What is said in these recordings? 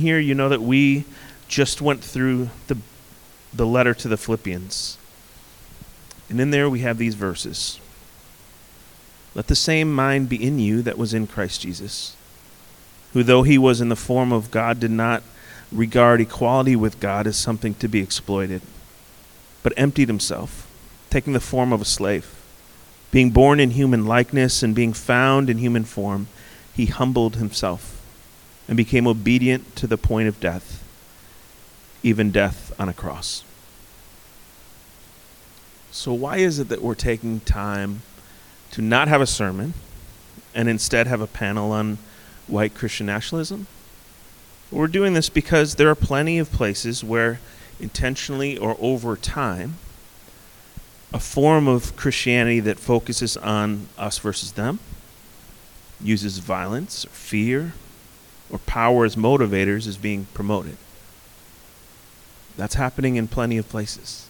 here, you know that we just went through the, the letter to the Philippians. And in there we have these verses. Let the same mind be in you that was in Christ Jesus, who, though he was in the form of God, did not regard equality with God as something to be exploited, but emptied himself, taking the form of a slave. Being born in human likeness and being found in human form, he humbled himself and became obedient to the point of death, even death on a cross. So, why is it that we're taking time to not have a sermon and instead have a panel on white Christian nationalism? We're doing this because there are plenty of places where, intentionally or over time, a form of Christianity that focuses on us versus them, uses violence or fear or power as motivators is being promoted. That's happening in plenty of places.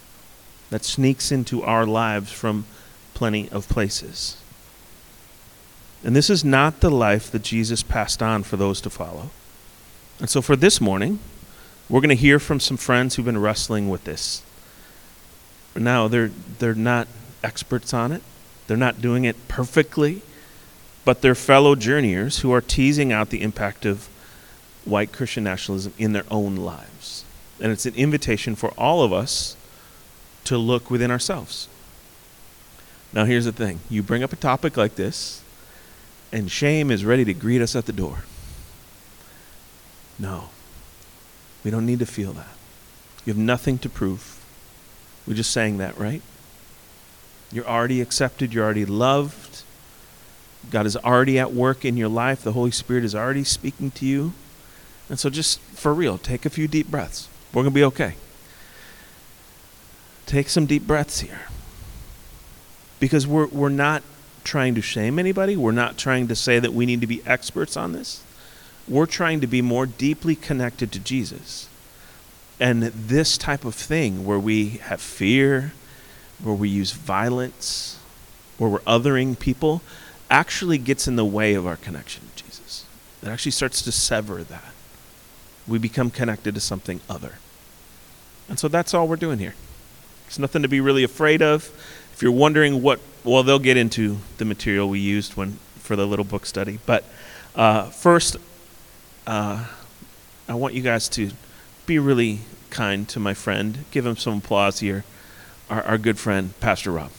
That sneaks into our lives from plenty of places. And this is not the life that Jesus passed on for those to follow. And so for this morning, we're going to hear from some friends who've been wrestling with this. Now, they're, they're not experts on it, they're not doing it perfectly, but they're fellow journeyers who are teasing out the impact of white Christian nationalism in their own lives. And it's an invitation for all of us to look within ourselves. Now, here's the thing you bring up a topic like this, and shame is ready to greet us at the door. No, we don't need to feel that. You have nothing to prove. We're just saying that, right? You're already accepted, you're already loved. God is already at work in your life. The Holy Spirit is already speaking to you. And so, just for real, take a few deep breaths. We're going to be okay. Take some deep breaths here. Because we're, we're not trying to shame anybody. We're not trying to say that we need to be experts on this. We're trying to be more deeply connected to Jesus. And this type of thing, where we have fear, where we use violence, where we're othering people, actually gets in the way of our connection to Jesus. It actually starts to sever that we become connected to something other. And so that's all we're doing here. It's nothing to be really afraid of. If you're wondering what, well, they'll get into the material we used when for the little book study. But uh, first, uh, I want you guys to be really kind to my friend. Give him some applause here. Our, our good friend, Pastor Rob.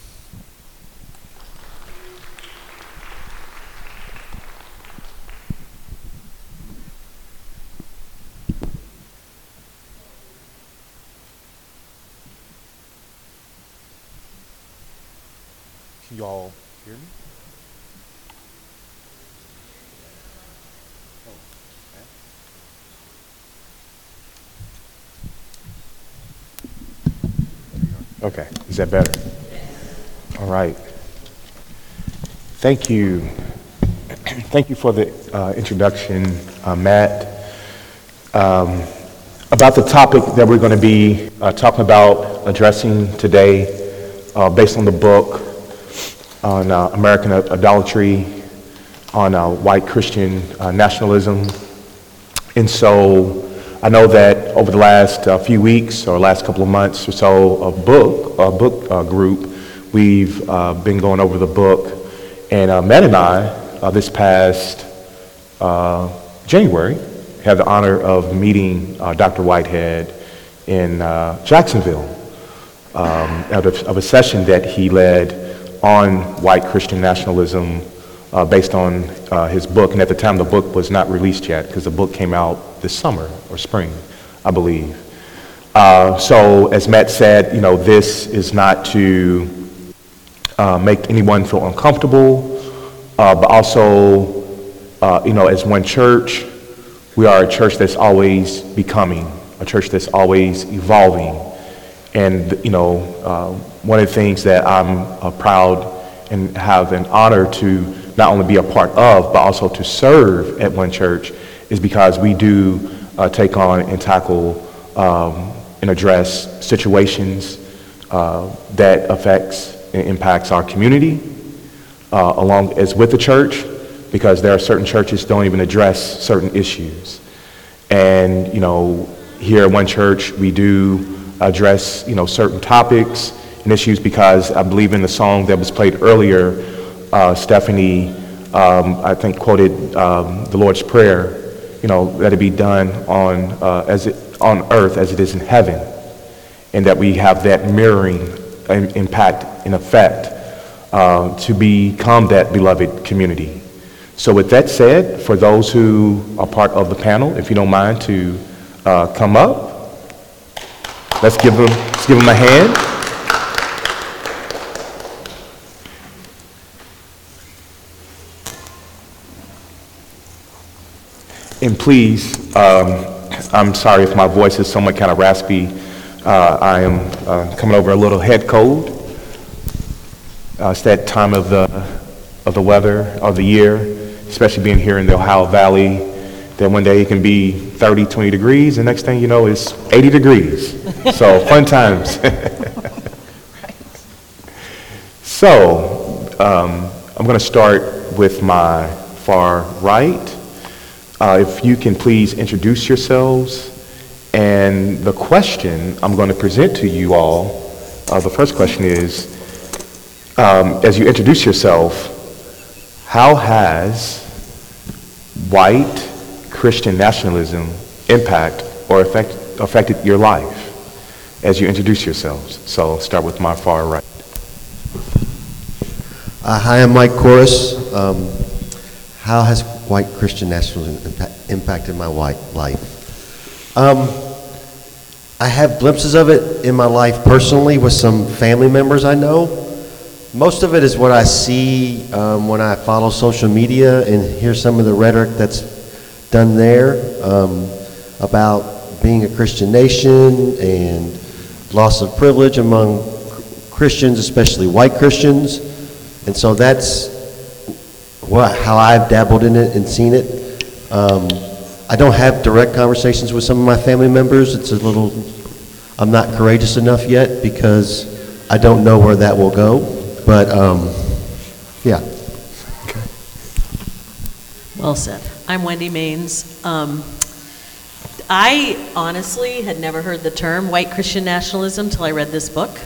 You all hear me? Okay, is that better? All right. Thank you. Thank you for the uh, introduction, uh, Matt. Um, about the topic that we're going to be uh, talking about addressing today, uh, based on the book on uh, American idolatry, on uh, white Christian uh, nationalism. And so I know that over the last uh, few weeks or last couple of months or so, a book, a book uh, group, we've uh, been going over the book. And Matt and I, this past January, had the honor of meeting Dr. Whitehead in Jacksonville um, of, of a session that he led on white Christian nationalism uh, based on uh, his book. And at the time, the book was not released yet because the book came out this summer or spring, I believe. Uh, so, as Matt said, you know, this is not to uh, make anyone feel uncomfortable, uh, but also, uh, you know, as one church, we are a church that's always becoming, a church that's always evolving. And, you know, one of the things that I'm uh, proud and have an honor to not only be a part of, but also to serve at One Church is because we do uh, take on and tackle um, and address situations uh, that affects and impacts our community, uh, along as with the church, because there are certain churches don't even address certain issues. And, you know, here at One Church, we do address, you know, certain topics issues because I believe in the song that was played earlier, uh, Stephanie, um, I think quoted um, the Lord's Prayer, you know, that it be done on, uh, as it, on earth as it is in heaven. And that we have that mirroring im- impact and effect uh, to become that beloved community. So with that said, for those who are part of the panel, if you don't mind to uh, come up, let's give them, let's give them a hand. And please, um, I'm sorry if my voice is somewhat kind of raspy. Uh, I am uh, coming over a little head cold. Uh, it's that time of the, of the weather, of the year, especially being here in the Ohio Valley, that one day it can be 30, 20 degrees, and next thing you know, it's 80 degrees. So, fun times. so, um, I'm going to start with my far right. Uh, if you can please introduce yourselves. And the question I'm going to present to you all, uh, the first question is, um, as you introduce yourself, how has white Christian nationalism impact or affect, affected your life as you introduce yourselves? So I'll start with my far right. Uh, hi, I'm Mike Corus. Um, how has white Christian nationalism impa- impacted my white life? Um, I have glimpses of it in my life personally with some family members I know. Most of it is what I see um, when I follow social media and hear some of the rhetoric that's done there um, about being a Christian nation and loss of privilege among Christians, especially white Christians. And so that's what, how I've dabbled in it and seen it. Um, I don't have direct conversations with some of my family members. It's a little, I'm not courageous enough yet because I don't know where that will go. But um, yeah. Well said. I'm Wendy Maines. Um, I honestly had never heard the term white Christian nationalism till I read this book.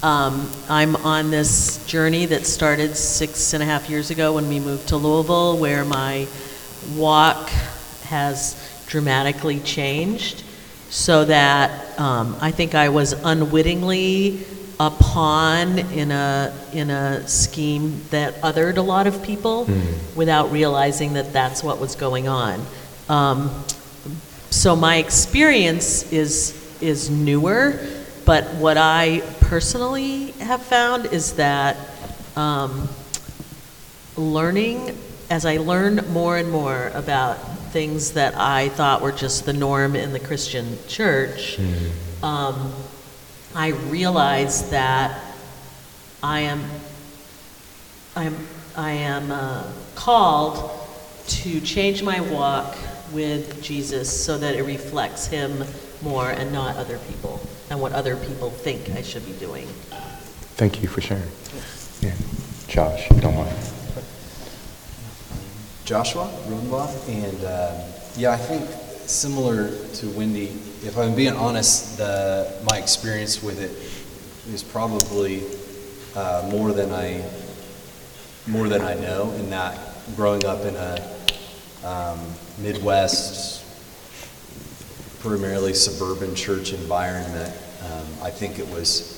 Um, I'm on this journey that started six and a half years ago when we moved to Louisville, where my walk has dramatically changed. So that um, I think I was unwittingly a pawn in a in a scheme that othered a lot of people without realizing that that's what was going on. Um, so my experience is is newer, but what I personally have found is that um, learning as I learn more and more about things that I thought were just the norm in the Christian church, um, I realized that I am I am I am uh, called to change my walk with Jesus so that it reflects Him more and not other people and what other people think I should be doing. Thank you for sharing. Yeah. Josh, if you don't mind. Joshua Rodenbach, and uh, yeah, I think similar to Wendy, if I'm being honest, the, my experience with it is probably uh, more than I more than I know. In that, growing up in a um, Midwest, primarily suburban church environment, um, I think it was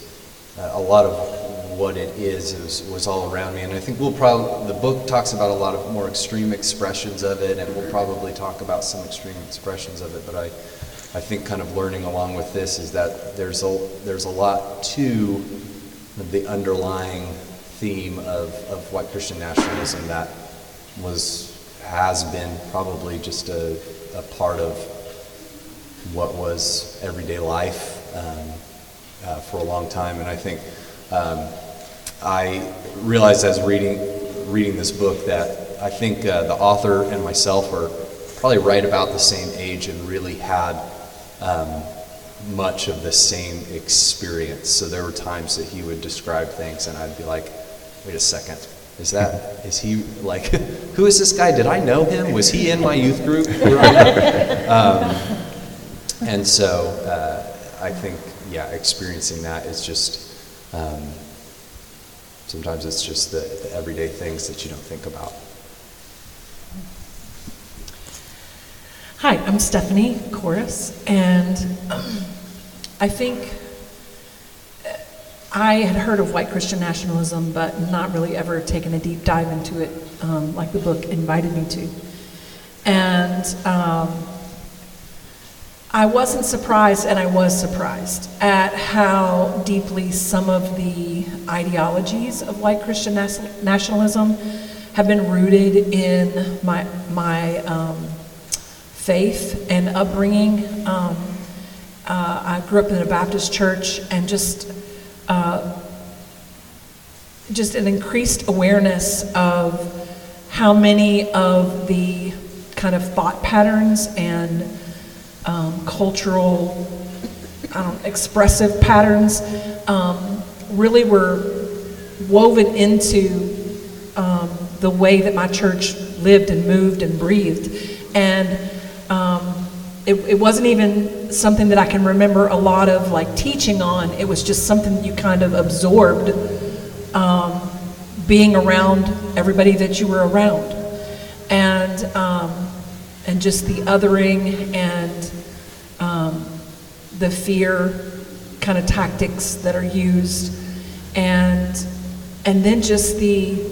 uh, a lot of what it is was, was all around me. And I think we'll probably, the book talks about a lot of more extreme expressions of it, and we'll probably talk about some extreme expressions of it. But I, I think kind of learning along with this is that there's a, there's a lot to the underlying theme of, of white Christian nationalism that was, has been probably just a, a part of what was everyday life um, uh, for a long time. And I think um, I realized as reading reading this book that I think uh, the author and myself are probably right about the same age and really had um, much of the same experience. So there were times that he would describe things, and I'd be like, "Wait a second, is that, is he, like, who is this guy? Did I know him? Was he in my youth group? um, and so uh, I think, yeah, experiencing that is just, um, sometimes it's just the, the everyday things that you don't think about. Hi, I'm Stephanie Chorus, and um, I think uh, I had heard of white Christian nationalism, but not really ever taken a deep dive into it um, like the book invited me to. And um, I wasn't surprised, and I was surprised at how deeply some of the ideologies of white Christian nationalism have been rooted in my, my um, faith and upbringing. Um, uh, I grew up in a Baptist church and just uh, just an increased awareness of how many of the kind of thought patterns and um, cultural, I don't, expressive patterns um, really were woven into um, the way that my church lived and moved and breathed. And um, it, it wasn't even something that I can remember a lot of like teaching on. It was just something that you kind of absorbed um, being around everybody that you were around. And, um, and just the othering and um, the fear kind of tactics that are used. And, and then just the,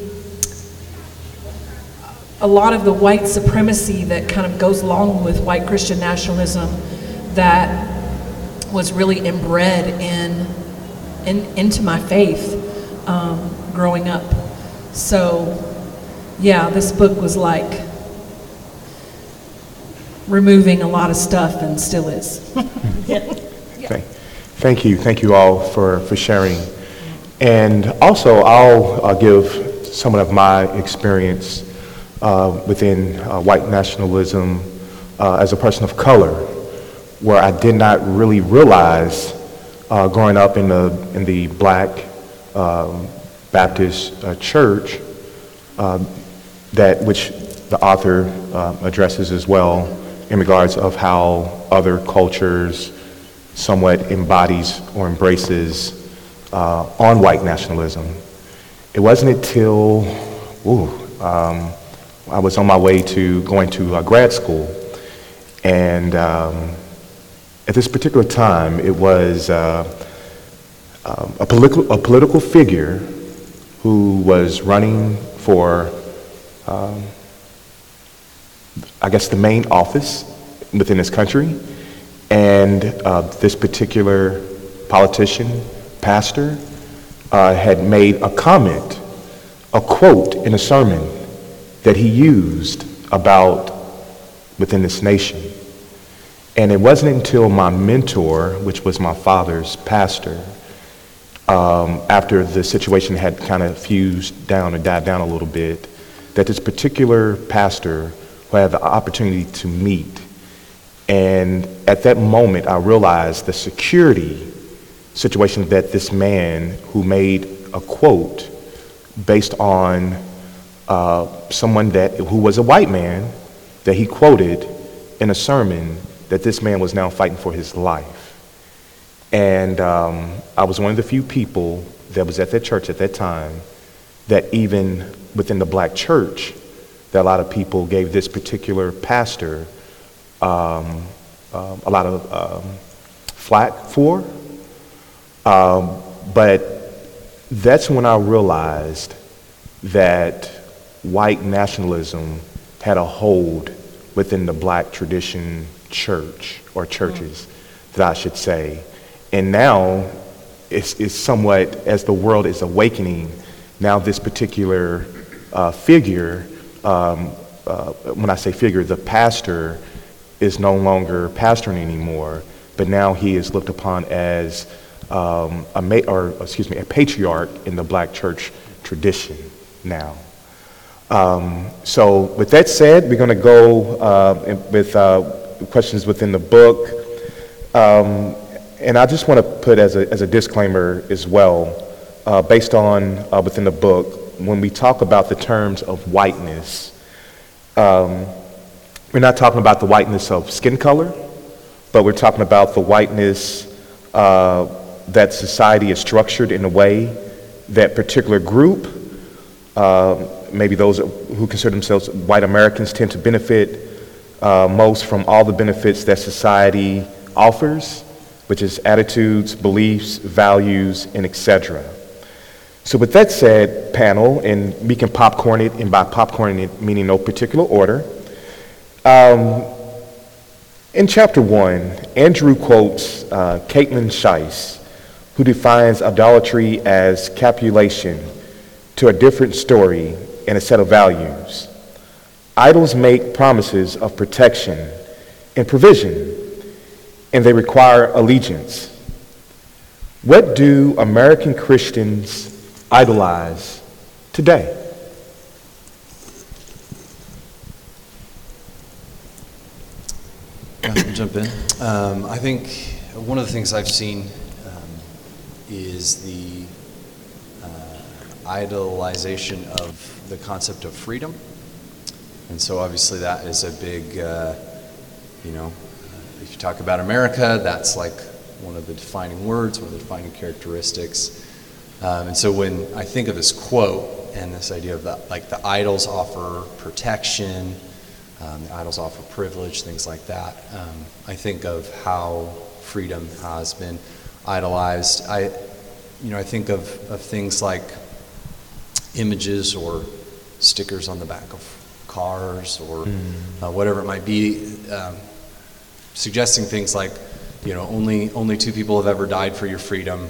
a lot of the white supremacy that kind of goes along with white Christian nationalism that was really inbred in, in into my faith um, growing up. So, yeah, this book was like removing a lot of stuff and still is. Thank, thank you, thank you all for, for sharing. And also, I'll uh, give some of my experience uh, within uh, white nationalism uh, as a person of color, where I did not really realize uh, growing up in the, in the black um, Baptist uh, church um, that which the author uh, addresses as well in regards of how other cultures somewhat embodies or embraces uh, on white nationalism. It wasn't until ooh, um, I was on my way to going to uh, grad school, and um, at this particular time, it was uh, um, a, political, a political figure who was running for, um, I guess, the main office within this country. And uh, this particular politician, pastor, uh, had made a comment, a quote in a sermon that he used about within this nation. And it wasn't until my mentor, which was my father's pastor, um, after the situation had kind of fused down or died down a little bit, that this particular pastor who I had the opportunity to meet, and at that moment I realized the security situation that this man who made a quote based on uh, someone that who was a white man that he quoted in a sermon that this man was now fighting for his life. And um, I was one of the few people that was at that church at that time that even within the black church, that a lot of people gave this particular pastor um, um, a lot of um, flack for. Um, but that's when I realized that white nationalism had a hold within the black tradition church or churches, that I should say. And now it's, it's somewhat, as the world is awakening, now this particular uh, figure, um, uh, when I say figure, the pastor is no longer pastoring anymore, but now he is looked upon as um, a ma- or excuse me, a patriarch in the black church tradition now. Um, so, with that said, we're going to go uh, with uh, questions within the book. Um, and I just want to put as a, as a disclaimer as well, uh, based on uh, within the book, when we talk about the terms of whiteness, um, we're not talking about the whiteness of skin color, but we're talking about the whiteness uh, that society is structured in a way that particular group, uh, maybe those who consider themselves white Americans, tend to benefit uh, most from all the benefits that society offers, which is attitudes, beliefs, values, and etc. So, with that said, panel, and we can popcorn it, and by popcorn it meaning no particular order. Um, in chapter one, Andrew quotes uh, Kaitlyn Schiess, who defines idolatry as capulation to a different story and a set of values. Idols make promises of protection and provision, and they require allegiance. What do American Christians idolize today? I'll jump in. Um, I think one of the things I've seen um, is the uh, idolization of the concept of freedom. And so obviously that is a big, uh, you know, if you talk about America, that's like one of the defining words, one of the defining characteristics. Um, and so when I think of this quote and this idea of that, like the idols offer protection, um, the idols offer privilege, things like that. Um, I think of how freedom has been idolized. I, you know, I think of, of things like images or stickers on the back of cars or uh, whatever it might be, um, suggesting things like, you know, only only two people have ever died for your freedom.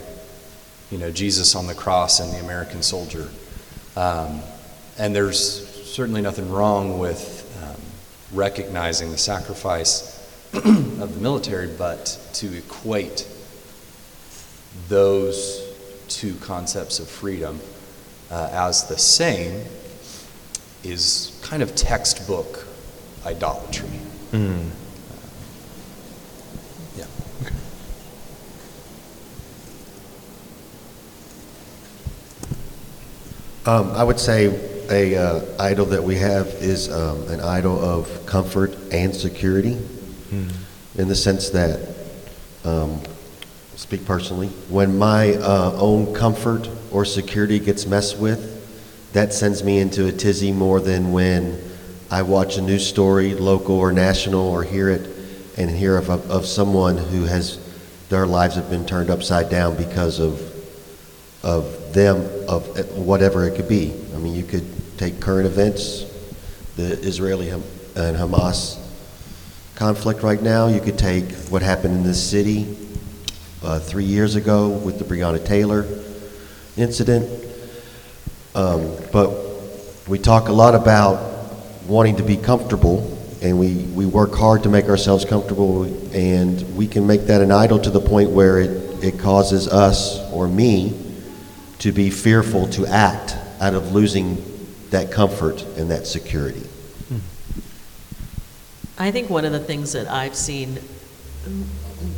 You know, Jesus on the cross and the American soldier. Um, and there's certainly nothing wrong with um, recognizing the sacrifice of the military, but to equate those two concepts of freedom uh, as the same is kind of textbook idolatry. Uh, Um, I would say a uh, idol that we have is um, an idol of comfort and security, in the sense that, um, speak personally, when my uh, own comfort or security gets messed with, that sends me into a tizzy more than when I watch a news story, local or national, or hear it and hear of, of someone who has their lives have been turned upside down because of of them, of whatever it could be. I mean, you could take current events, the Israeli and Hamas conflict right now. You could take what happened in this city uh, three years ago with the Breonna Taylor incident. Um, but we talk a lot about wanting to be comfortable, and we, we work hard to make ourselves comfortable, and we can make that an idol to the point where it, it causes us or me to be fearful to act out of losing that comfort and that security. I think one of the things that I've seen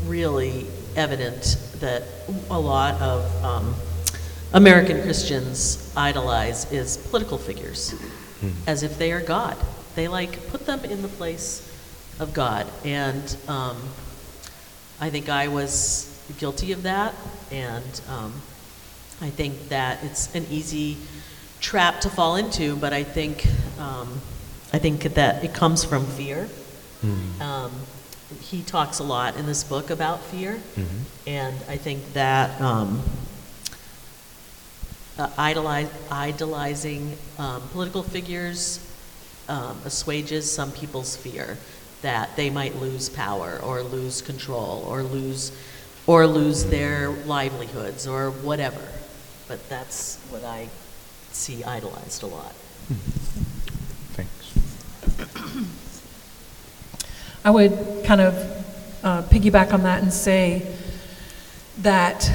really evident that a lot of um, American Christians idolize is political figures, as if they are God. They like put them in the place of God, and um, I think I was guilty of that, and um, I think that it's an easy trap to fall into, but I think um, I think that it comes from fear. Um, he talks a lot in this book about fear, and I think that um, uh, idolize, idolizing um, political figures um, assuages some people's fear that they might lose power or lose control or lose or lose their livelihoods or whatever. But that's what I see idolized a lot. Thanks. I would kind of uh, piggyback on that and say that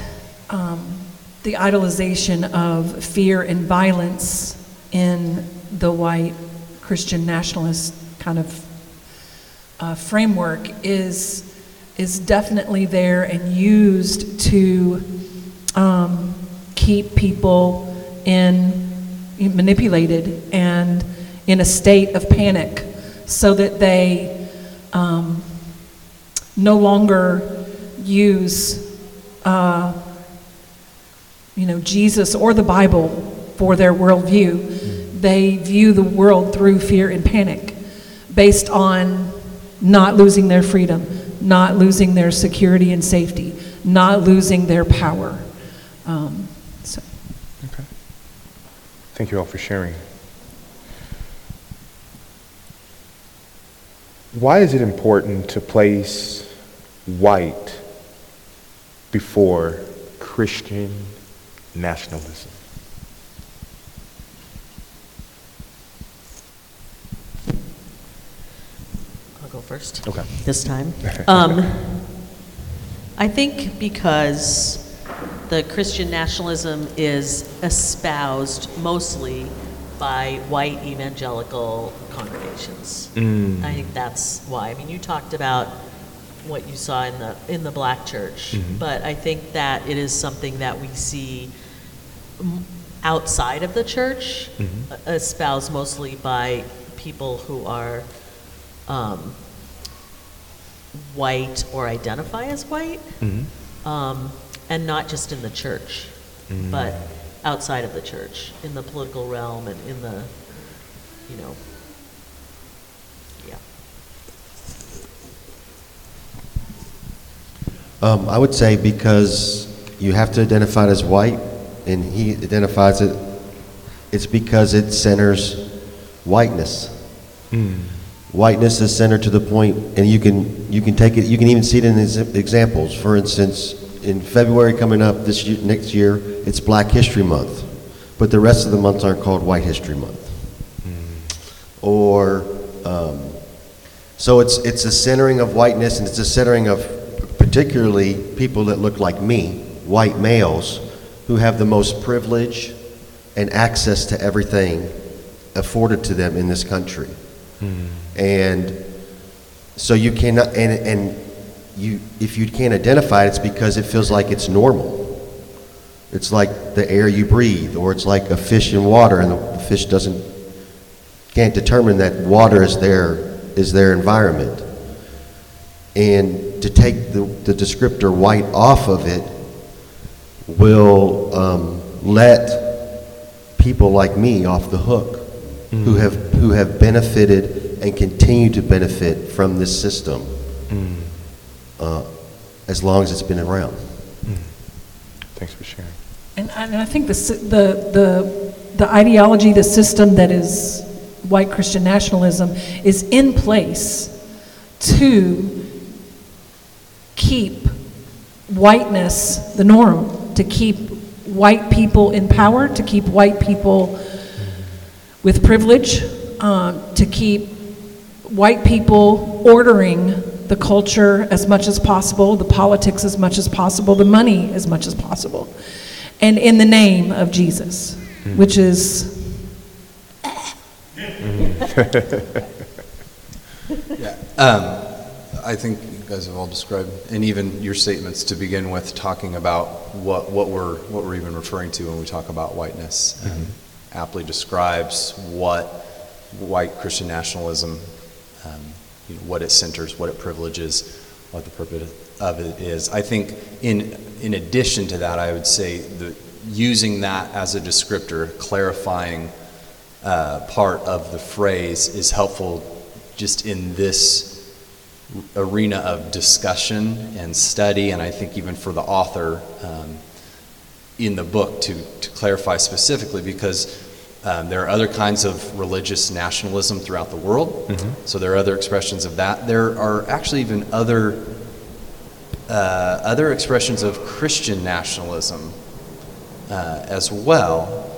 um, the idolization of fear and violence in the white Christian nationalist kind of uh, framework is is definitely there and used to um, keep people in manipulated and in a state of panic so that they um, no longer use, uh, you know, Jesus or the Bible for their worldview. They view the world through fear and panic based on not losing their freedom, not losing their security and safety, not losing their power. Um. Thank you all for sharing. Why is it important to place white before Christian nationalism? I'll go first. Okay. This time. Um, I think because the Christian nationalism is espoused mostly by white evangelical congregations. I think that's why. I mean, you talked about what you saw in the in the black church, but I think that it is something that we see mm, outside of the church, uh, espoused mostly by people who are um, white or identify as white, um, and not just in the church, but outside of the church, in the political realm and in the, you know, yeah. Um, I would say because you have to identify it as white, and he identifies it, it's because it centers whiteness. Whiteness is centered to the point, and you can you can take it. You can even see it in ex- examples. For instance, in February coming up this year, next year, it's Black History Month, but the rest of the months aren't called White History Month. Or um, so it's it's a centering of whiteness, and it's a centering of particularly people that look like me, white males, who have the most privilege and access to everything afforded to them in this country. And so you cannot, and, and you, if you can't identify it, it's because it feels like it's normal. It's like the air you breathe, or it's like a fish in water, and the fish doesn't, can't determine that water is their, is their environment. And to take the, the descriptor white off of it will um, let people like me off the hook who have who have benefited and continue to benefit from this system uh, as long as it's been around. Thanks for sharing. And, and I think the, the, the, the ideology, the system that is white Christian nationalism is in place to keep whiteness the norm, to keep white people in power, to keep white people with privilege, um, to keep white people ordering the culture as much as possible, the politics as much as possible, the money as much as possible. And in the name of Jesus, which is Um, I think you guys have all described, and even your statements to begin with, talking about what, what we're what we're even referring to when we talk about whiteness, um, aptly describes what white Christian nationalism, um, you know, what it centers, what it privileges, what the purpose of it is. I think in in addition to that, I would say that using that as a descriptor, clarifying uh, part of the phrase is helpful just in this arena of discussion and study, and I think even for the author um, in the book to, to clarify specifically because um, there are other kinds of religious nationalism throughout the world. So there are other expressions of that. There are actually even other uh, other expressions of Christian nationalism uh, as well,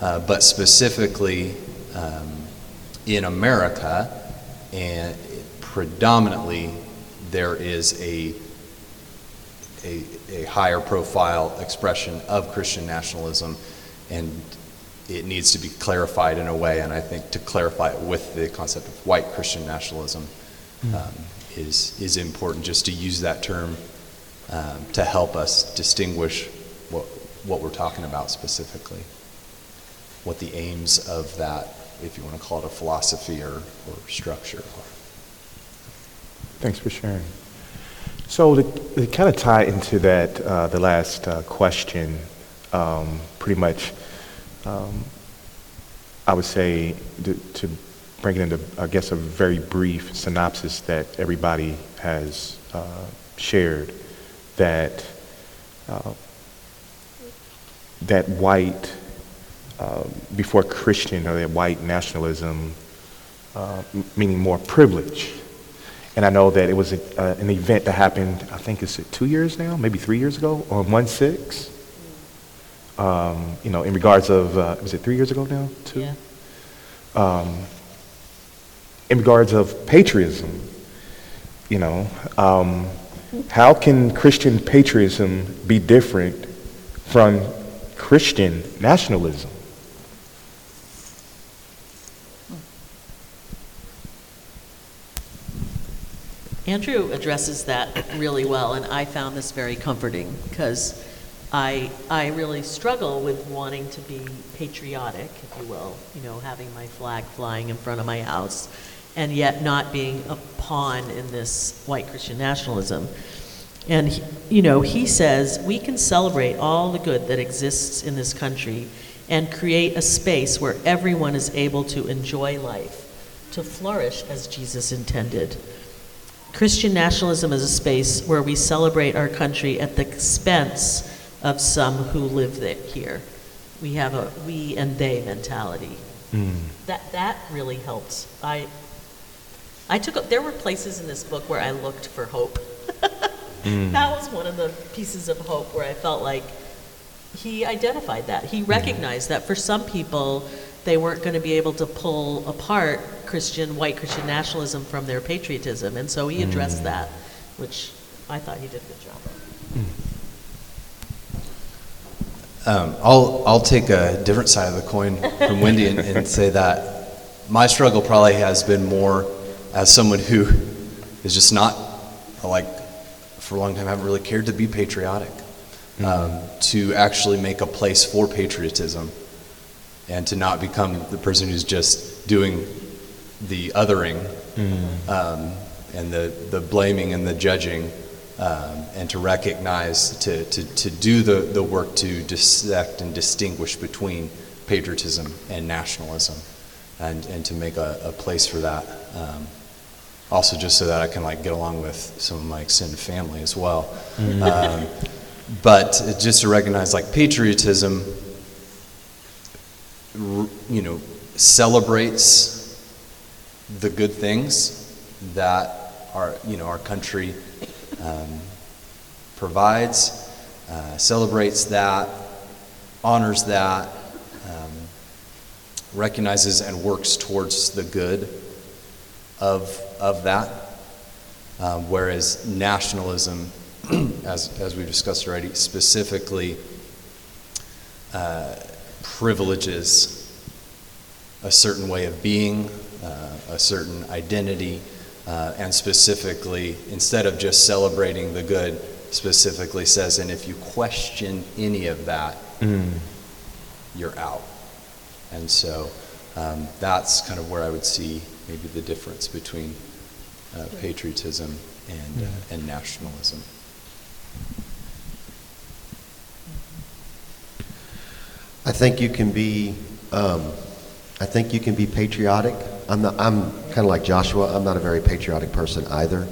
uh, but specifically um, in America, and predominantly there is a, a, a higher profile expression of Christian nationalism, and it needs to be clarified in a way, and I think to clarify it with the concept of white Christian nationalism um, is, is important, just to use that term um, to help us distinguish what, what we're talking about specifically. what the aims of that, if you want to call it a philosophy or, or structure are. Thanks for sharing. So to, to kind of tie into that, uh, the last uh, question, um, pretty much, um, I would say to, to bring it into, I guess, a very brief synopsis that everybody has uh, shared, that uh, that white, uh, before Christian, or that white nationalism, uh, meaning more privilege. And I know that it was a, uh, an event that happened, I think it's two years now, maybe three years ago, on 1 6. Um, you know, in regards of, uh, was it three years ago now? Two? Yeah. um, in regards of patriotism, you know, um, how can Christian patriotism be different from Christian nationalism? Andrew addresses that really well, and I found this very comforting because I, I really struggle with wanting to be patriotic, if you will, you know, having my flag flying in front of my house, and yet not being a pawn in this white Christian nationalism. And, he- you know, he says we can celebrate all the good that exists in this country and create a space where everyone is able to enjoy life, to flourish as Jesus intended. Christian nationalism is a space where we celebrate our country at the expense of some who live there, here. We have a we and they mentality. Hmm. That, that really helps. I, I took, a- there were places in this book where I looked for hope. Hmm. That was one of the pieces of hope where I felt like he identified that. He hmm. recognized that for some people, they weren't going to be able to pull apart Christian, white Christian nationalism from their patriotism. And so he addressed that, which I thought he did a good job of. Um, I'll, I'll take a different side of the coin from Wendy and, and say that my struggle probably has been more as someone who is just not, like, for a long time, haven't really cared to be patriotic, um, to actually make a place for patriotism and to not become the person who's just doing the othering um, and the, the blaming and the judging, um, and to recognize, to, to, to do the, the work to dissect and distinguish between patriotism and nationalism, and, and to make a, a place for that. Um, also, just so that I can like get along with some of my extended family as well. Um, but just to recognize like patriotism, you know, celebrates the good things that our, you know, our country um, provides, uh, celebrates that, honors that, um, recognizes and works towards the good of, of that. Um, whereas nationalism, as, as we've discussed already, specifically uh, privileges a certain way of being, uh, a certain identity, uh, and specifically, instead of just celebrating the good, specifically says, and if you question any of that, you're out. And so um, that's kind of where I would see maybe the difference between uh, patriotism and, uh, and nationalism. I think you can be, um, I think you can be patriotic. I'm not, I'm kind of like Joshua. I'm not a very patriotic person either.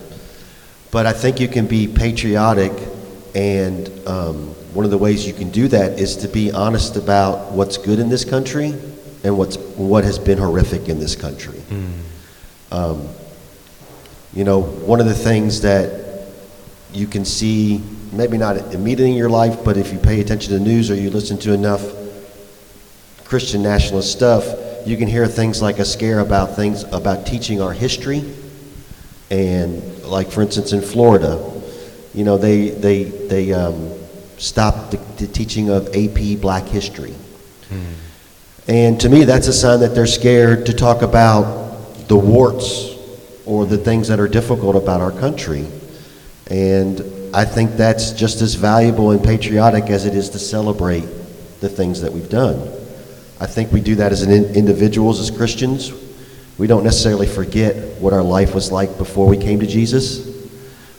But I think you can be patriotic, and um, one of the ways you can do that is to be honest about what's good in this country and what's what has been horrific in this country. Um, you know, one of the things that you can see, maybe not immediately in your life, but if you pay attention to the news or you listen to enough Christian nationalist stuff, you can hear things like a scare about things about teaching our history. And like, for instance, in Florida, you know, they, they, they um, stopped the, the teaching of AP black history. And to me, that's a sign that they're scared to talk about the warts or the things that are difficult about our country. And I think that's just as valuable and patriotic as it is to celebrate the things that we've done. I think we do that as in- individuals, as Christians. We don't necessarily forget what our life was like before we came to Jesus.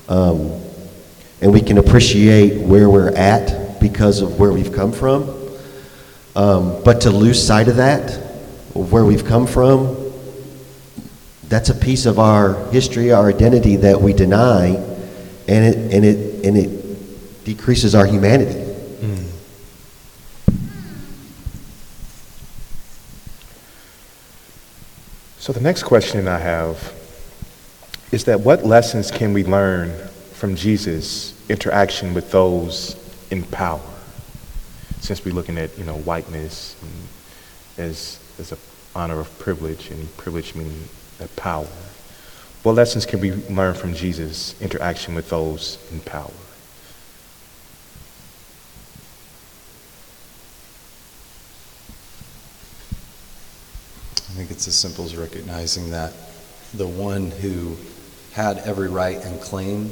Um, and we can appreciate where we're at because of where we've come from. Um, but to lose sight of that, of where we've come from, that's a piece of our history, our identity that we deny, and it, and it, and it decreases our humanity. So the next question I have is that what lessons can we learn from Jesus' interaction with those in power? Since we're looking at, you know, whiteness as, as a honor of privilege and privilege meaning that power. What lessons can we learn from Jesus' interaction with those in power? I think it's as simple as recognizing that the one who had every right and claim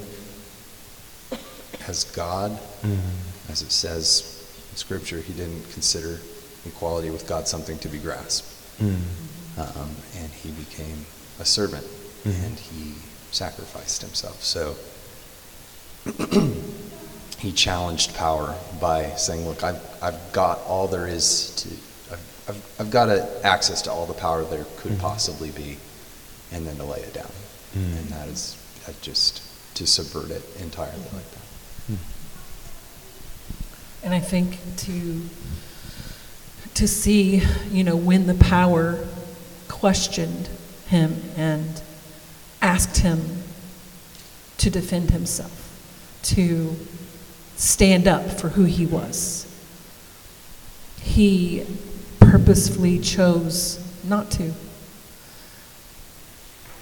as God, mm-hmm. as it says in Scripture, he didn't consider equality with God something to be grasped. Mm-hmm. Um, and he became a servant mm-hmm. and he sacrificed himself. So he challenged power by saying, Look, I've, I've got all there is to, I've, I've, got a, access to all the power there could mm-hmm. possibly be, and then to lay it down. Mm. And that is that just to subvert it entirely mm. like that. Hmm. And I think to to see, you know, when the power questioned him and asked him to defend himself, to stand up for who he was. He purposefully chose not to.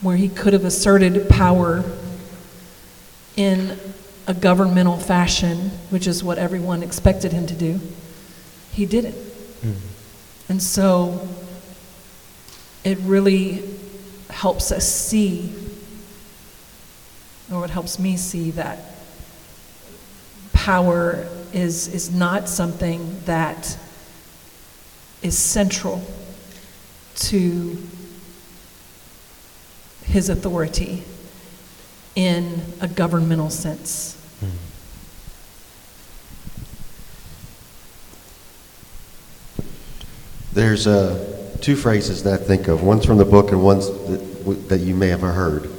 Where he could have asserted power in a governmental fashion, which is what everyone expected him to do, he didn't. Mm-hmm. And so it really helps us see, or it helps me see, that power is, is not something that is central to his authority in a governmental sense. There's uh, two phrases that I think of. One's from the book and one's that, w- that you may have heard.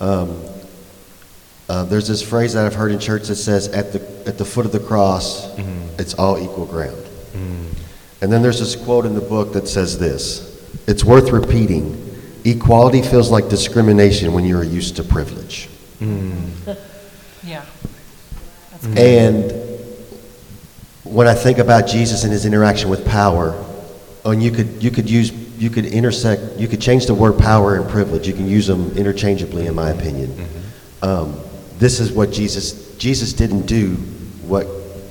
Um, uh, there's this phrase that I've heard in church that says, at the, at the foot of the cross, it's all equal ground. And then there's this quote in the book that says this It's worth repeating. Equality feels like discrimination when you are used to privilege. Yeah. And when I think about Jesus and his interaction with power, and you could you could use you could intersect you could change the word power and privilege. You can use them interchangeably, in my opinion. Um, this is what Jesus Jesus didn't do what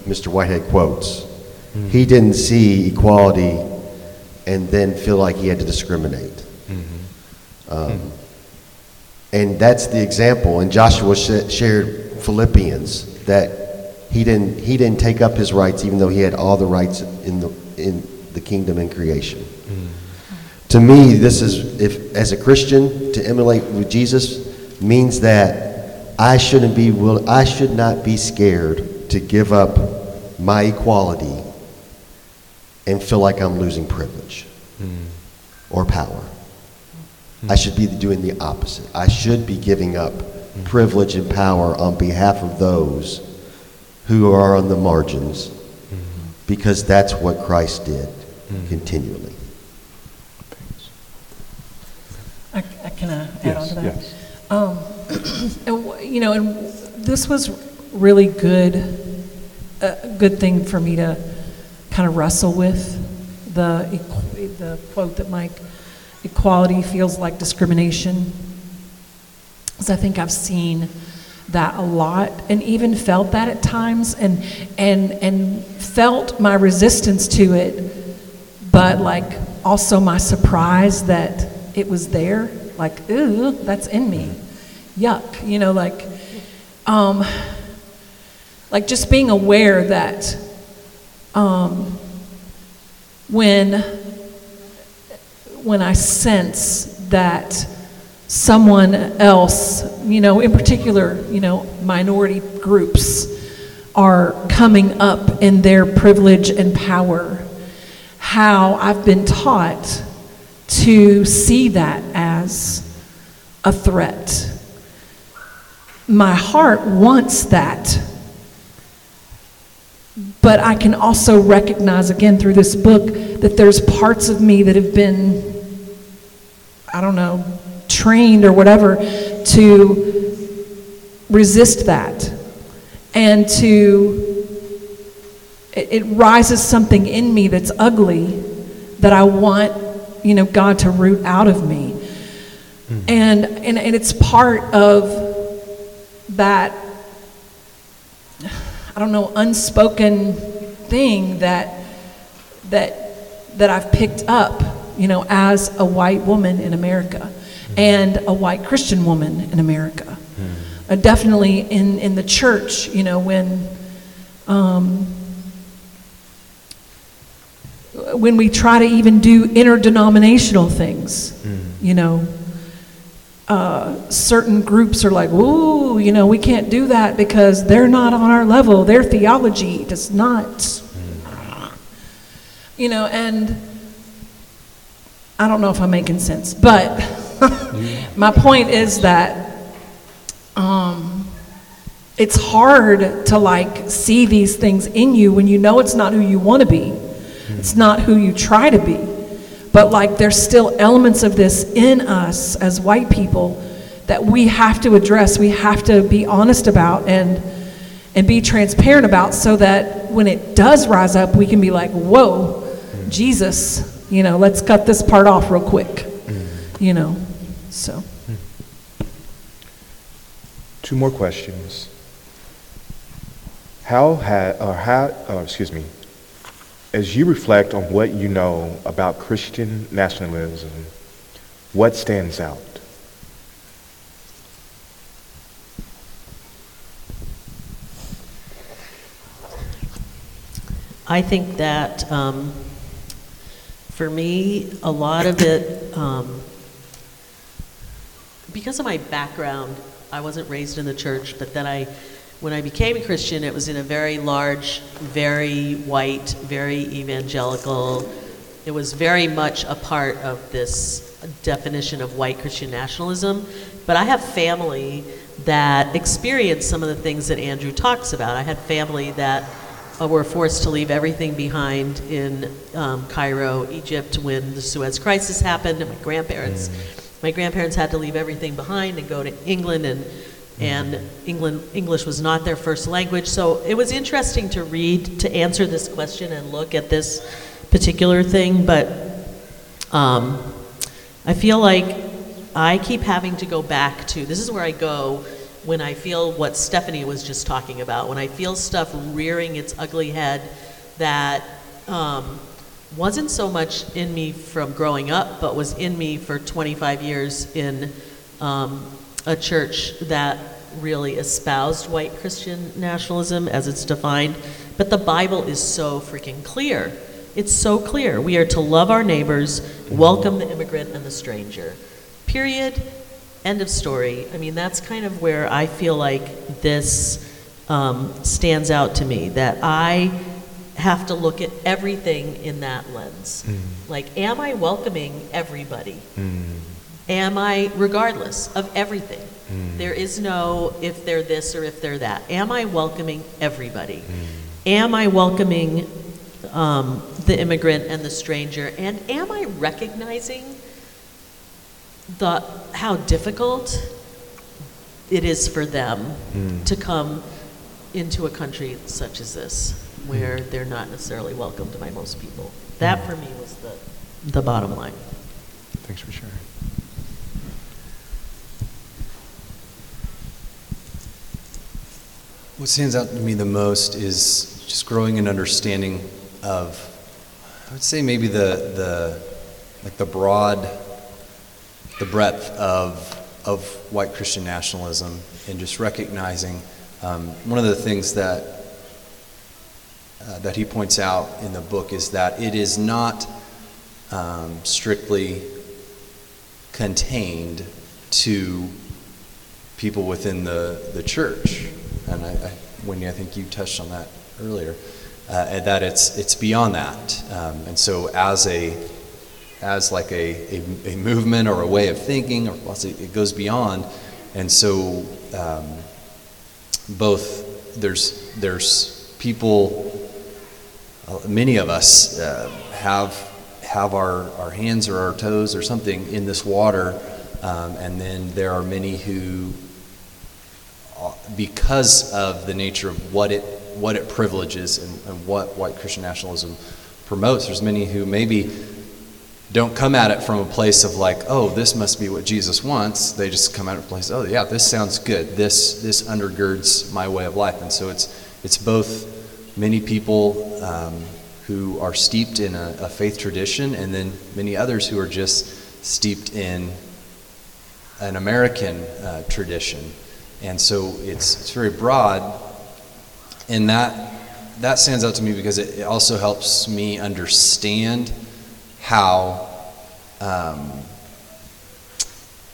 Mr. Whitehead quotes. He didn't see equality and then feel like he had to discriminate. Mm-hmm. Um, mm-hmm. and that's the example. And Joshua sh- shared Philippians that he didn't he didn't take up his rights even though he had all the rights in the in the kingdom and creation. Mm-hmm. To me, this is if as a Christian to emulate with Jesus means that I shouldn't be will I should not be scared to give up my equality and feel like I'm losing privilege or power. I should be doing the opposite. I should be giving up privilege and power on behalf of those who are on the margins because that's what Christ did continually. I, I can uh, add on to that. yes. Um, and, you know, and this was really good, a good thing for me to kind of wrestle with the the quote that Mike, equality feels like discrimination. Because I think I've seen that a lot, and even felt that at times, and and and felt my resistance to it, but like also my surprise that it was there. Like, ooh, that's in me. Yuck. You know, like, um, like just being aware that um, when when I sense that someone else, you know, in particular, you know, minority groups are coming up in their privilege and power, how I've been taught to see that as a threat. My heart wants that. But I can also recognize again through this book that there's parts of me that have been, I don't know, trained or whatever to resist that and to, it, it rises something in me that's ugly that I want, you know, God to root out of me. Mm-hmm. And, and, and it's part of that I don't know, unspoken thing that that that I've picked up, you know, as a white woman in America and a white Christian woman in America. Uh, definitely in, in the church, you know, when um, when we try to even do interdenominational things, you know, uh, certain groups are like, ooh, you know, we can't do that because they're not on our level. Their theology does not. You know, and I don't know if I'm making sense, but my point is that um, it's hard to like see these things in you when you know it's not who you want to be. It's not who you try to be. But like there's still elements of this in us as white people that we have to address, we have to be honest about and and be transparent about so that when it does rise up, we can be like, "Whoa, Jesus, you know, let's cut this part off real quick." You know. So, Two more questions. How had, or how, uh, excuse me, as you reflect on what you know about Christian nationalism, what stands out? I think that um, for me, a lot of it, um, because of my background, I wasn't raised in the church, but then I, when I became a Christian, it was in a very large, very white, very evangelical. It was very much a part of this definition of white Christian nationalism. But I have family that experienced some of the things that Andrew talks about. I had family that uh, were forced to leave everything behind in um, Cairo, Egypt, when the Suez Crisis happened, and my grandparents. My grandparents had to leave everything behind and go to England, and and England English was not their first language. So it was interesting to read to answer this question and look at this particular thing. But um, I feel like I keep having to go back to this is where I go when I feel what Stephanie was just talking about, when I feel stuff rearing its ugly head that um, wasn't so much in me from growing up, but was in me for 25 years in um, a church that really espoused white Christian nationalism as it's defined. But the Bible is so freaking clear. It's so clear. We are to love our neighbors, welcome the immigrant and the stranger. Period. End of story. I mean, that's kind of where I feel like this um, stands out to me that I have to look at everything in that lens. Like, am I welcoming everybody? Am I, regardless of everything? Hmm. There is no if they're this or if they're that. Am I welcoming everybody? Hmm. Am I welcoming um, the immigrant and the stranger? And am I recognizing the how difficult it is for them hmm. to come into a country such as this, where they're not necessarily welcomed by most people. That for me was the the bottom line. Thanks for sharing. What stands out to me the most is just growing an understanding of, I would say maybe the, the like the broad, the breadth of, of white Christian nationalism and just recognizing um, one of the things that uh, that he points out in the book is that it is not um, strictly contained to people within the, the church. And I, I, Wendy, I think you touched on that earlier, uh, that it's, it's beyond that. Um, and so as a, as like a, a, a movement or a way of thinking, or it goes beyond. And so um, both there's, there's people, uh, many of us uh, have, have our, our hands or our toes or something in this water. Um, and then there are many who because of the nature of what it what it privileges and, and, what white Christian nationalism promotes. There's many who maybe don't come at it from a place of like, oh, this must be what Jesus wants. They just come at it from a place, oh yeah, this sounds good. This this undergirds my way of life. And so it's it's both many people um, who are steeped in a, a faith tradition, and then many others who are just steeped in an American uh, tradition and so it's, it's very broad. And that, that stands out to me because it, it also helps me understand how um,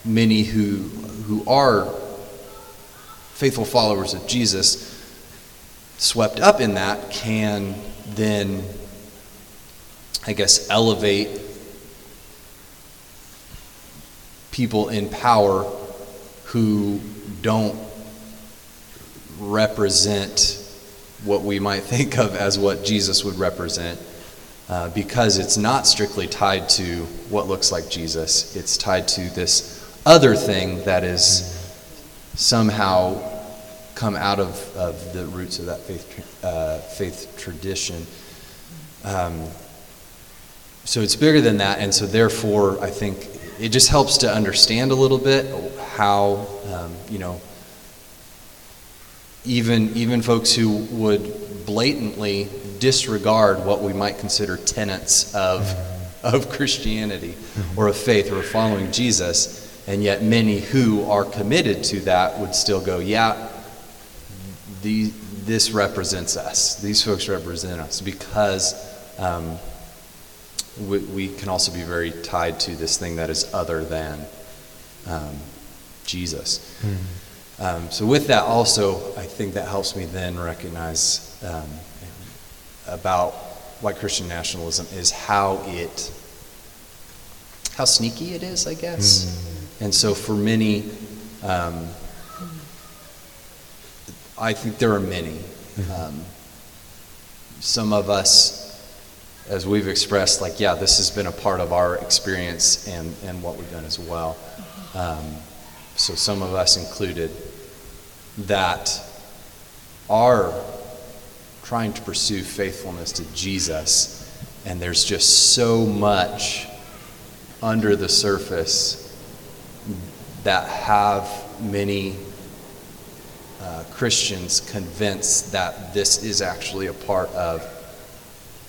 many who, who are faithful followers of Jesus, swept up in that, can then, I guess, elevate people in power who don't represent what we might think of as what Jesus would represent. Uh, because it's not strictly tied to what looks like Jesus. It's tied to this other thing that is somehow come out of, of the roots of that faith, uh, faith tradition. Um, so it's bigger than that, and so therefore, I think it just helps to understand a little bit how, um, you know, even, even folks who would blatantly disregard what we might consider tenets of, of Christianity or of faith or of following Jesus, and yet many who are committed to that would still go, yeah, the, this represents us. These folks represent us because um, we, we, can also be very tied to this thing that is other than um, Jesus. Mm. Um, so, with that, also, I think that helps me then recognize um, about white Christian nationalism is how it, how sneaky it is, I guess. Mm. And so, for many, um, I think there are many. Mm-hmm. some of us, as we've expressed, like, yeah, this has been a part of our experience and, and what we've done as well. Um, so, some of us included that are trying to pursue faithfulness to Jesus, and there's just so much under the surface that have many uh, Christians convinced that this is actually a part of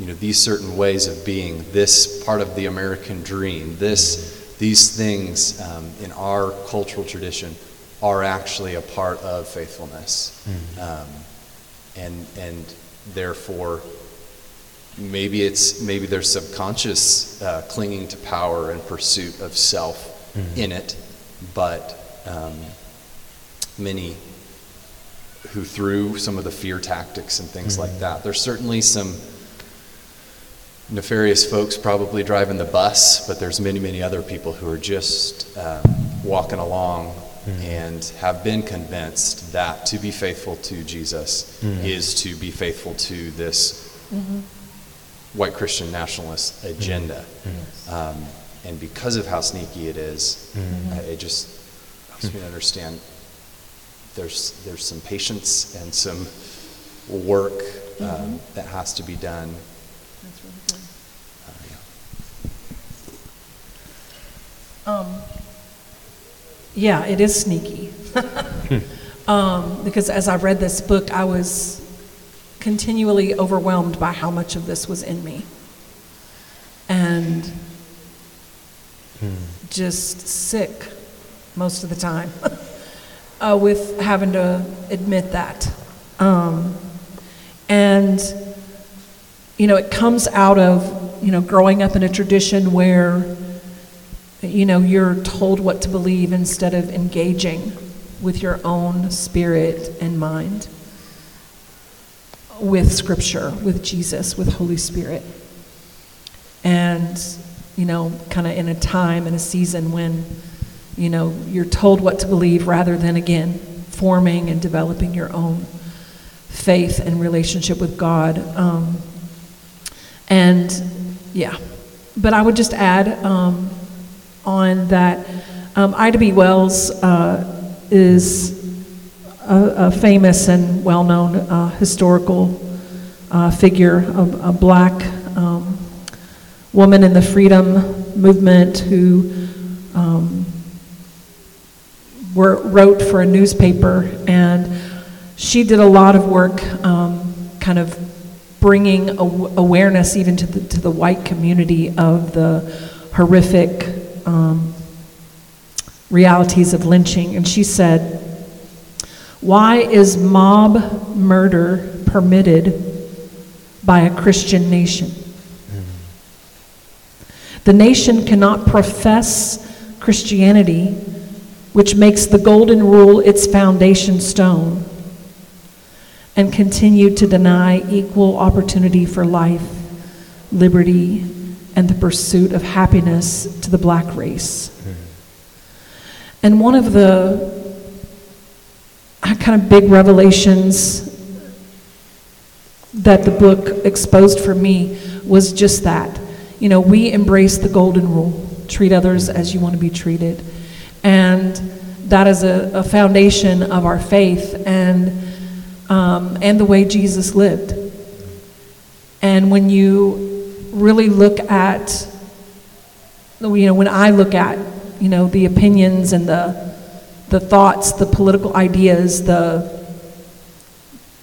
you know these certain ways of being this part of the American dream this these things um, in our cultural tradition are actually a part of faithfulness. Mm. Um, and, and therefore, maybe it's maybe there's subconscious uh, clinging to power and pursuit of self mm. in it, but um, many who through some of the fear tactics and things mm. like that, there's certainly some nefarious folks probably driving the bus, but there's many, many other people who are just um, walking along mm. and have been convinced that to be faithful to Jesus mm. is to be faithful to this mm-hmm. white Christian nationalist agenda. Mm. Um, and because of how sneaky it is, mm-hmm. uh, it just helps me understand there's, there's some patience and some work um, mm-hmm. that has to be done. That's really good. Uh, yeah. Um, yeah, it is sneaky. um, because as I read this book, I was continually overwhelmed by how much of this was in me. And hmm. just sick most of the time uh, with having to admit that. Um, and you know, it comes out of, you know, growing up in a tradition where, you know, you're told what to believe instead of engaging with your own spirit and mind, with Scripture, with Jesus, with Holy Spirit. And, you know, kind of in a time and a season when, you know, you're told what to believe rather than, again, forming and developing your own faith and relationship with God. Um, and yeah, but I would just add um, on that um, Ida B. Wells uh, is a, a famous and well known uh, historical uh, figure, a, a black um, woman in the freedom movement who um, were, wrote for a newspaper, and she did a lot of work um, kind of bringing aw- awareness even to the, to the white community of the horrific um, realities of lynching. And she said, Why is mob murder permitted by a Christian nation? The nation cannot profess Christianity, which makes the Golden Rule its foundation stone, and continue to deny equal opportunity for life, liberty, and the pursuit of happiness to the black race. And one of the uh, kind of big revelations that the book exposed for me was just that. You know, we embrace the golden rule treat others as you want to be treated. And that is a, a foundation of our faith and, um, and the way Jesus lived. And when you really look at, you know, when I look at, you know, the opinions and the, the thoughts, the political ideas, the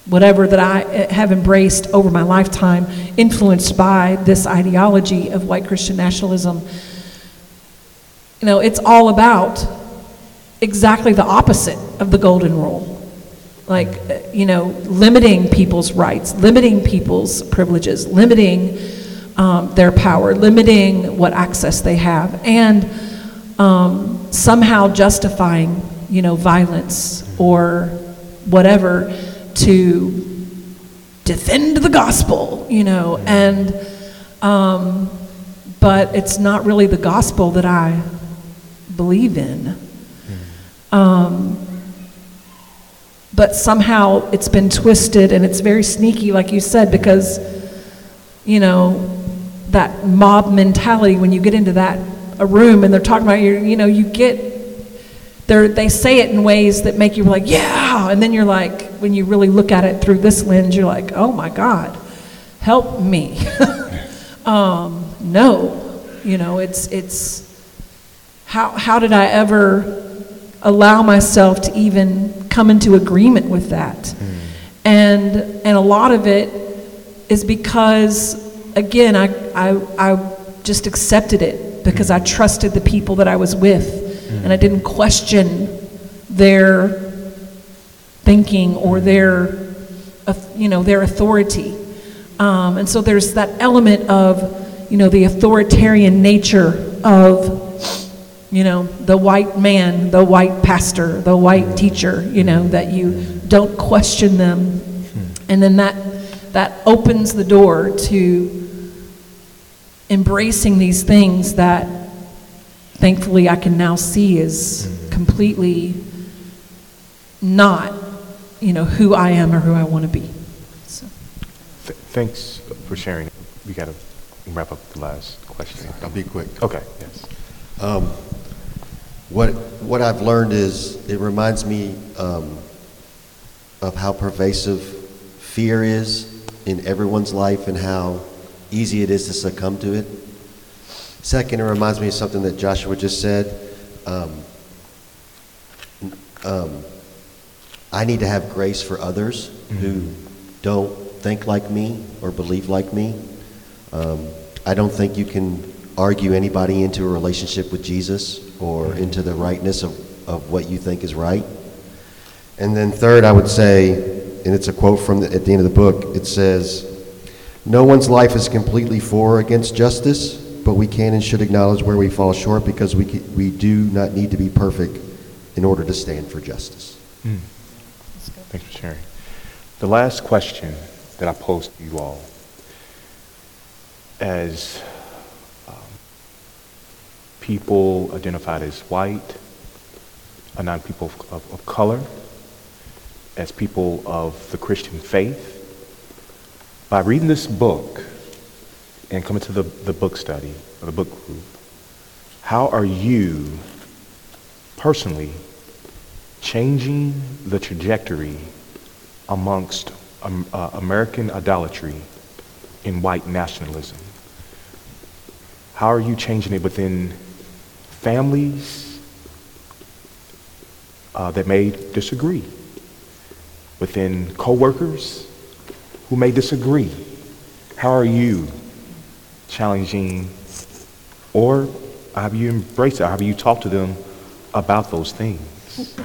whatever that I have embraced over my lifetime, influenced by this ideology of white Christian nationalism, you know, it's all about exactly the opposite of the golden rule. Like, you know, limiting people's rights, limiting people's privileges, limiting um, their power, limiting what access they have, and um, somehow justifying, you know, violence or whatever to defend the gospel, you know, and um, but it's not really the gospel that I believe in. Um, but somehow it's been twisted and it's very sneaky, like you said, because you know that mob mentality when you get into that a room and they're talking about you, you know, you get they they say it in ways that make you like, yeah, and then you're like, when you really look at it through this lens, you're like, oh my God, help me. um, no, you know, it's it's how how did I ever allow myself to even come into agreement with that? And and a lot of it is because again, I I I just accepted it because I mm. trusted the people that I was with mm. and I didn't question their thinking or mm. their, uh, you know, their authority. Um, and so there's that element of, you know, the authoritarian nature of, you know, the white man, the white pastor, the white teacher, you know, that you don't question them. Hmm. And then that, that opens the door to embracing these things that thankfully I can now see is completely not, you know, who I am or who I want to be. So. Th- Thanks for sharing. We got to wrap up the last question. I'll be quick. Okay, yes. Um, what, what I've learned is it reminds me um, of how pervasive fear is in everyone's life and how easy it is to succumb to it. Second, it reminds me of something that Joshua just said. Um, um, I need to have grace for others who don't think like me or believe like me. Um, I don't think you can argue anybody into a relationship with Jesus or into the rightness of, of what you think is right. And then third, I would say, and it's a quote from the, at the end of the book, it says, No one's life is completely for or against justice, but we can and should acknowledge where we fall short because we, ca- we do not need to be perfect in order to stand for justice. Thanks for sharing. The last question that I posed to you all, as um, people identified as white, a non-people of, of, of color, as people of the Christian faith, by reading this book and coming to the, the book study, or the book group, how are you personally changing the trajectory amongst um, uh, American idolatry in white nationalism? How are you changing it within families uh, that may disagree, within coworkers who may disagree? How are you challenging, or have you embraced it? Have you talked to them about those things?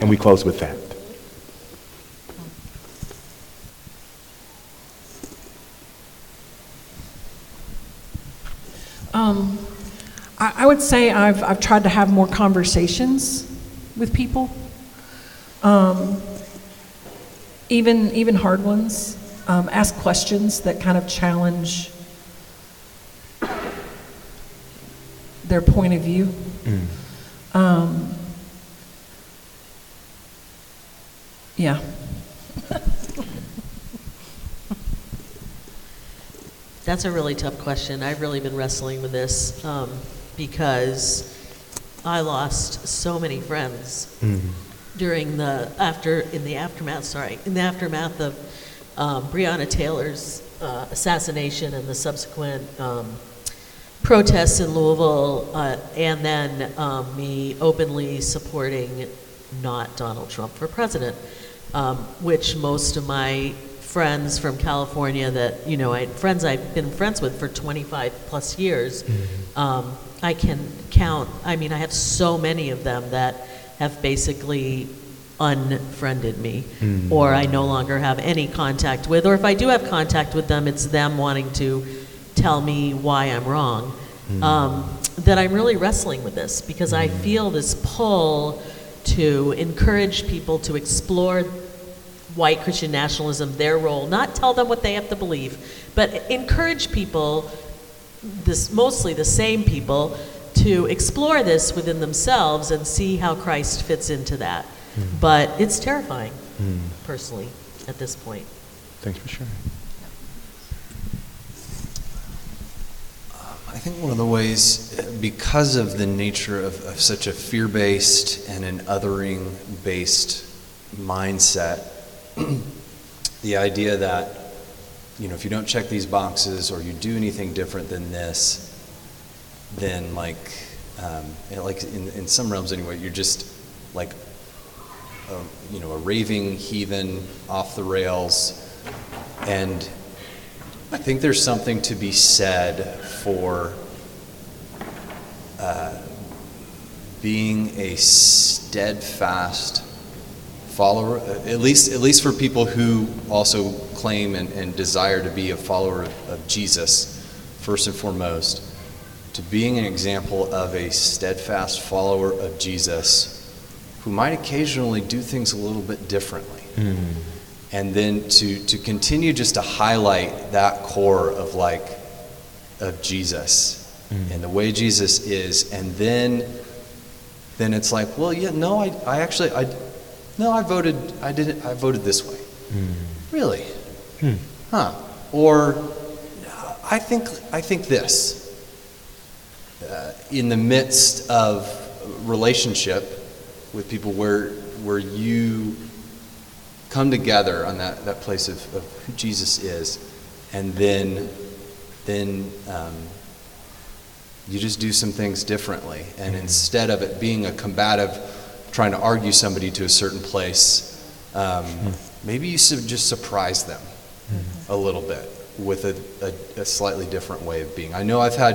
And we close with that. Um, I, I would say I've, I've tried to have more conversations with people, um, even, even hard ones. Um, ask questions that kind of challenge their point of view. Um, yeah. That's a really tough question. I've really been wrestling with this um, because I lost so many friends during the after in the aftermath. Sorry, in the aftermath of um, Breonna Taylor's uh, assassination and the subsequent um, protests in Louisville, uh, and then um, me openly supporting not Donald Trump for president, um, which most of my friends from California that, you know, I, friends I've been friends with for 25 plus years, um, I can count, I mean, I have so many of them that have basically unfriended me, hmm. or I no longer have any contact with, or if I do have contact with them, it's them wanting to tell me why I'm wrong. Hmm. Um, that I'm really wrestling with this because I hmm. feel this pull to encourage people to explore white Christian nationalism, their role, not tell them what they have to believe, but encourage people, this mostly the same people, to explore this within themselves and see how Christ fits into that. Hmm. But it's terrifying, hmm. personally, at this point. Thanks for sharing. Um, I think one of the ways, uh, because of the nature of, of such a fear based and an othering based mindset, the idea that, you know, if you don't check these boxes or you do anything different than this, then, like, um, like in, in some realms anyway, you're just like, a, you know, a raving heathen off the rails. And I think there's something to be said for uh, being a steadfast follower, at least, at least for people who also claim and, and desire to be a follower of, of Jesus, first and foremost, to being an example of a steadfast follower of Jesus who might occasionally do things a little bit differently. Mm-hmm. And then to to continue just to highlight that core of like of Jesus mm-hmm. and the way Jesus is. And then then it's like well yeah no I, I actually I no I voted I didn't I voted this way. Mm-hmm. Really? Hmm. Huh. Or I think I think this uh, in the midst of relationship with people where where you come together on that, that place of, of who Jesus is, and then then um, you just do some things differently. And instead of it being a combative, trying to argue somebody to a certain place, um, maybe you should just surprise them a little bit with a, a, a slightly different way of being. I know I've had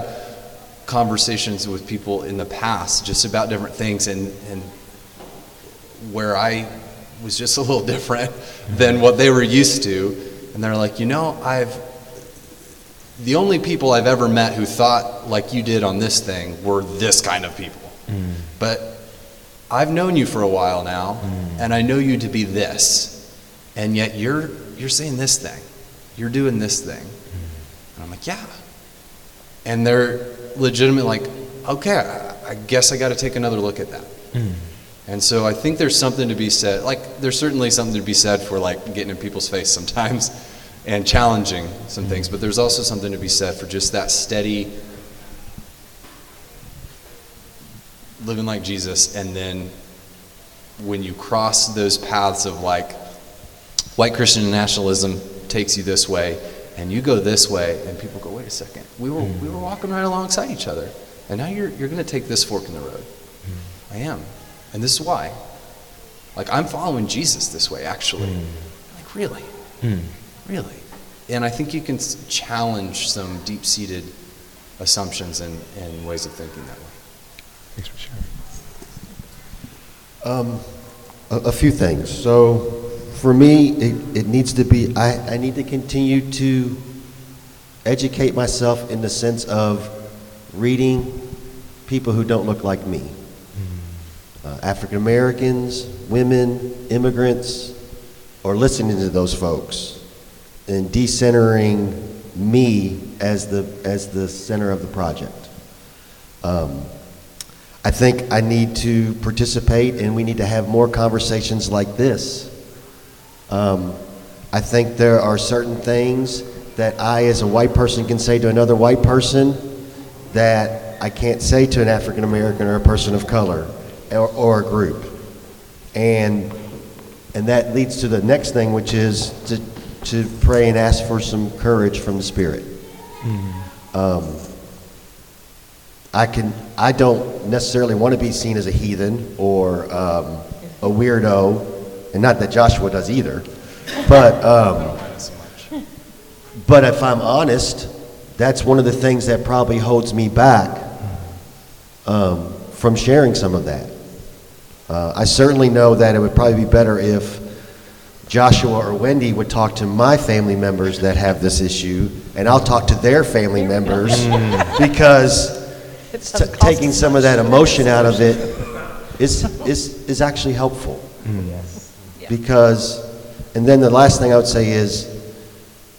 conversations with people in the past just about different things, and, and where I was just a little different than what they were used to. And they're like, you know, I've, the only people I've ever met who thought like you did on this thing were this kind of people. Mm. But I've known you for a while now, mm. and I know you to be this, and yet you're you're saying this thing, you're doing this thing, mm. and I'm like, yeah, and they're legitimate, like, okay, I, I guess I got to take another look at that. Hmm. And so I think there's something to be said. Like, there's certainly something to be said for like getting in people's face sometimes and challenging some things, but there's also something to be said for just that steady living like Jesus. And then when you cross those paths of like white Christian nationalism takes you this way, and you go this way, and people go, wait a second, we were, we were hmm. walking right alongside each other, and now you're, you're going to take this fork in the road. Hmm. I am. And this is why. Like, I'm following Jesus this way, actually. Hmm. Like, really? Really? And I think you can challenge some deep seated assumptions and, and ways of thinking that way. Thanks for sharing. Um, a, a few things. So, for me, it, it needs to be, I, I need to continue to educate myself in the sense of reading people who don't look like me. Uh, African Americans, women, immigrants, or listening to those folks and decentering me as the, as the center of the project. Um, I think I need to participate and we need to have more conversations like this. Um, I think there are certain things that I, as a white person, can say to another white person that I can't say to an African American or a person of color or, or a group. And, and that leads to the next thing, which is to, to pray and ask for some courage from the Spirit. Um, I can, I don't necessarily want to be seen as a heathen or um, a weirdo, and not that Joshua does either. But, um, but if I'm honest, that's one of the things that probably holds me back um, from sharing some of that. Uh, I certainly know that it would probably be better if Joshua or Wendy would talk to my family members that have this issue, and I'll talk to their family members because t- taking some of that emotion out of it is, is, is actually helpful. Because, and then the last thing I would say is,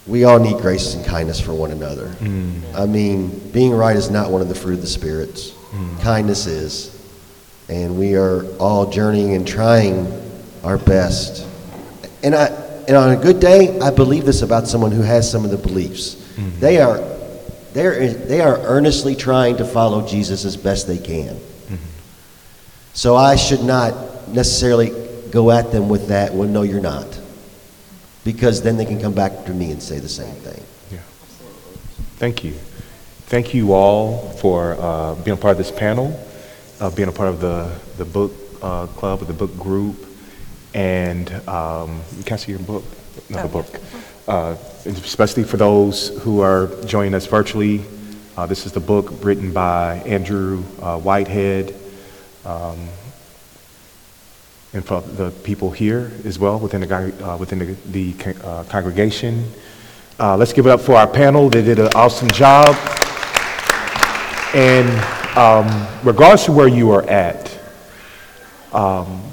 we all need grace and kindness for one another. Mm. I mean, being right is not one of the fruit of the spirits. Mm. Kindness is. And we are all journeying and trying our best. And I, and on a good day, I believe this about someone who has some of the beliefs. Mm-hmm. They are, they're, they are earnestly trying to follow Jesus as best they can. Mm-hmm. So I should not necessarily go at them with that, well, no, you're not. Because then they can come back to me and say the same thing. Yeah. Thank you. Thank you all for uh, being a part of this panel, uh, being a part of the, the book uh, club or the book group. And um, can I see your book? Another book. Uh, and especially for those who are joining us virtually, uh, this is the book written by Andrew uh, Whitehead. Um, and for the people here as well within the, uh, within the, the uh, congregation. Uh, let's give it up for our panel. They did an awesome job. And um, regardless of where you are at um,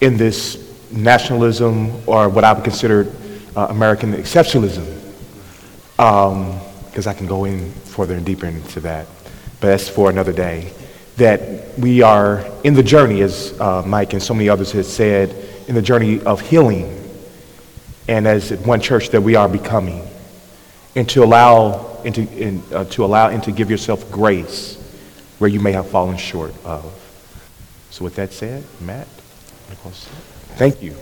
in this nationalism or what I would consider uh, American exceptionalism, because I can go in further and deeper into that, but that's for another day. That we are in the journey, as uh, Mike and so many others have said, in the journey of healing, and as one church that we are becoming, and to allow and to, and, uh, to allow and to give yourself grace where you may have fallen short of. So, with that said, Matt, thank you.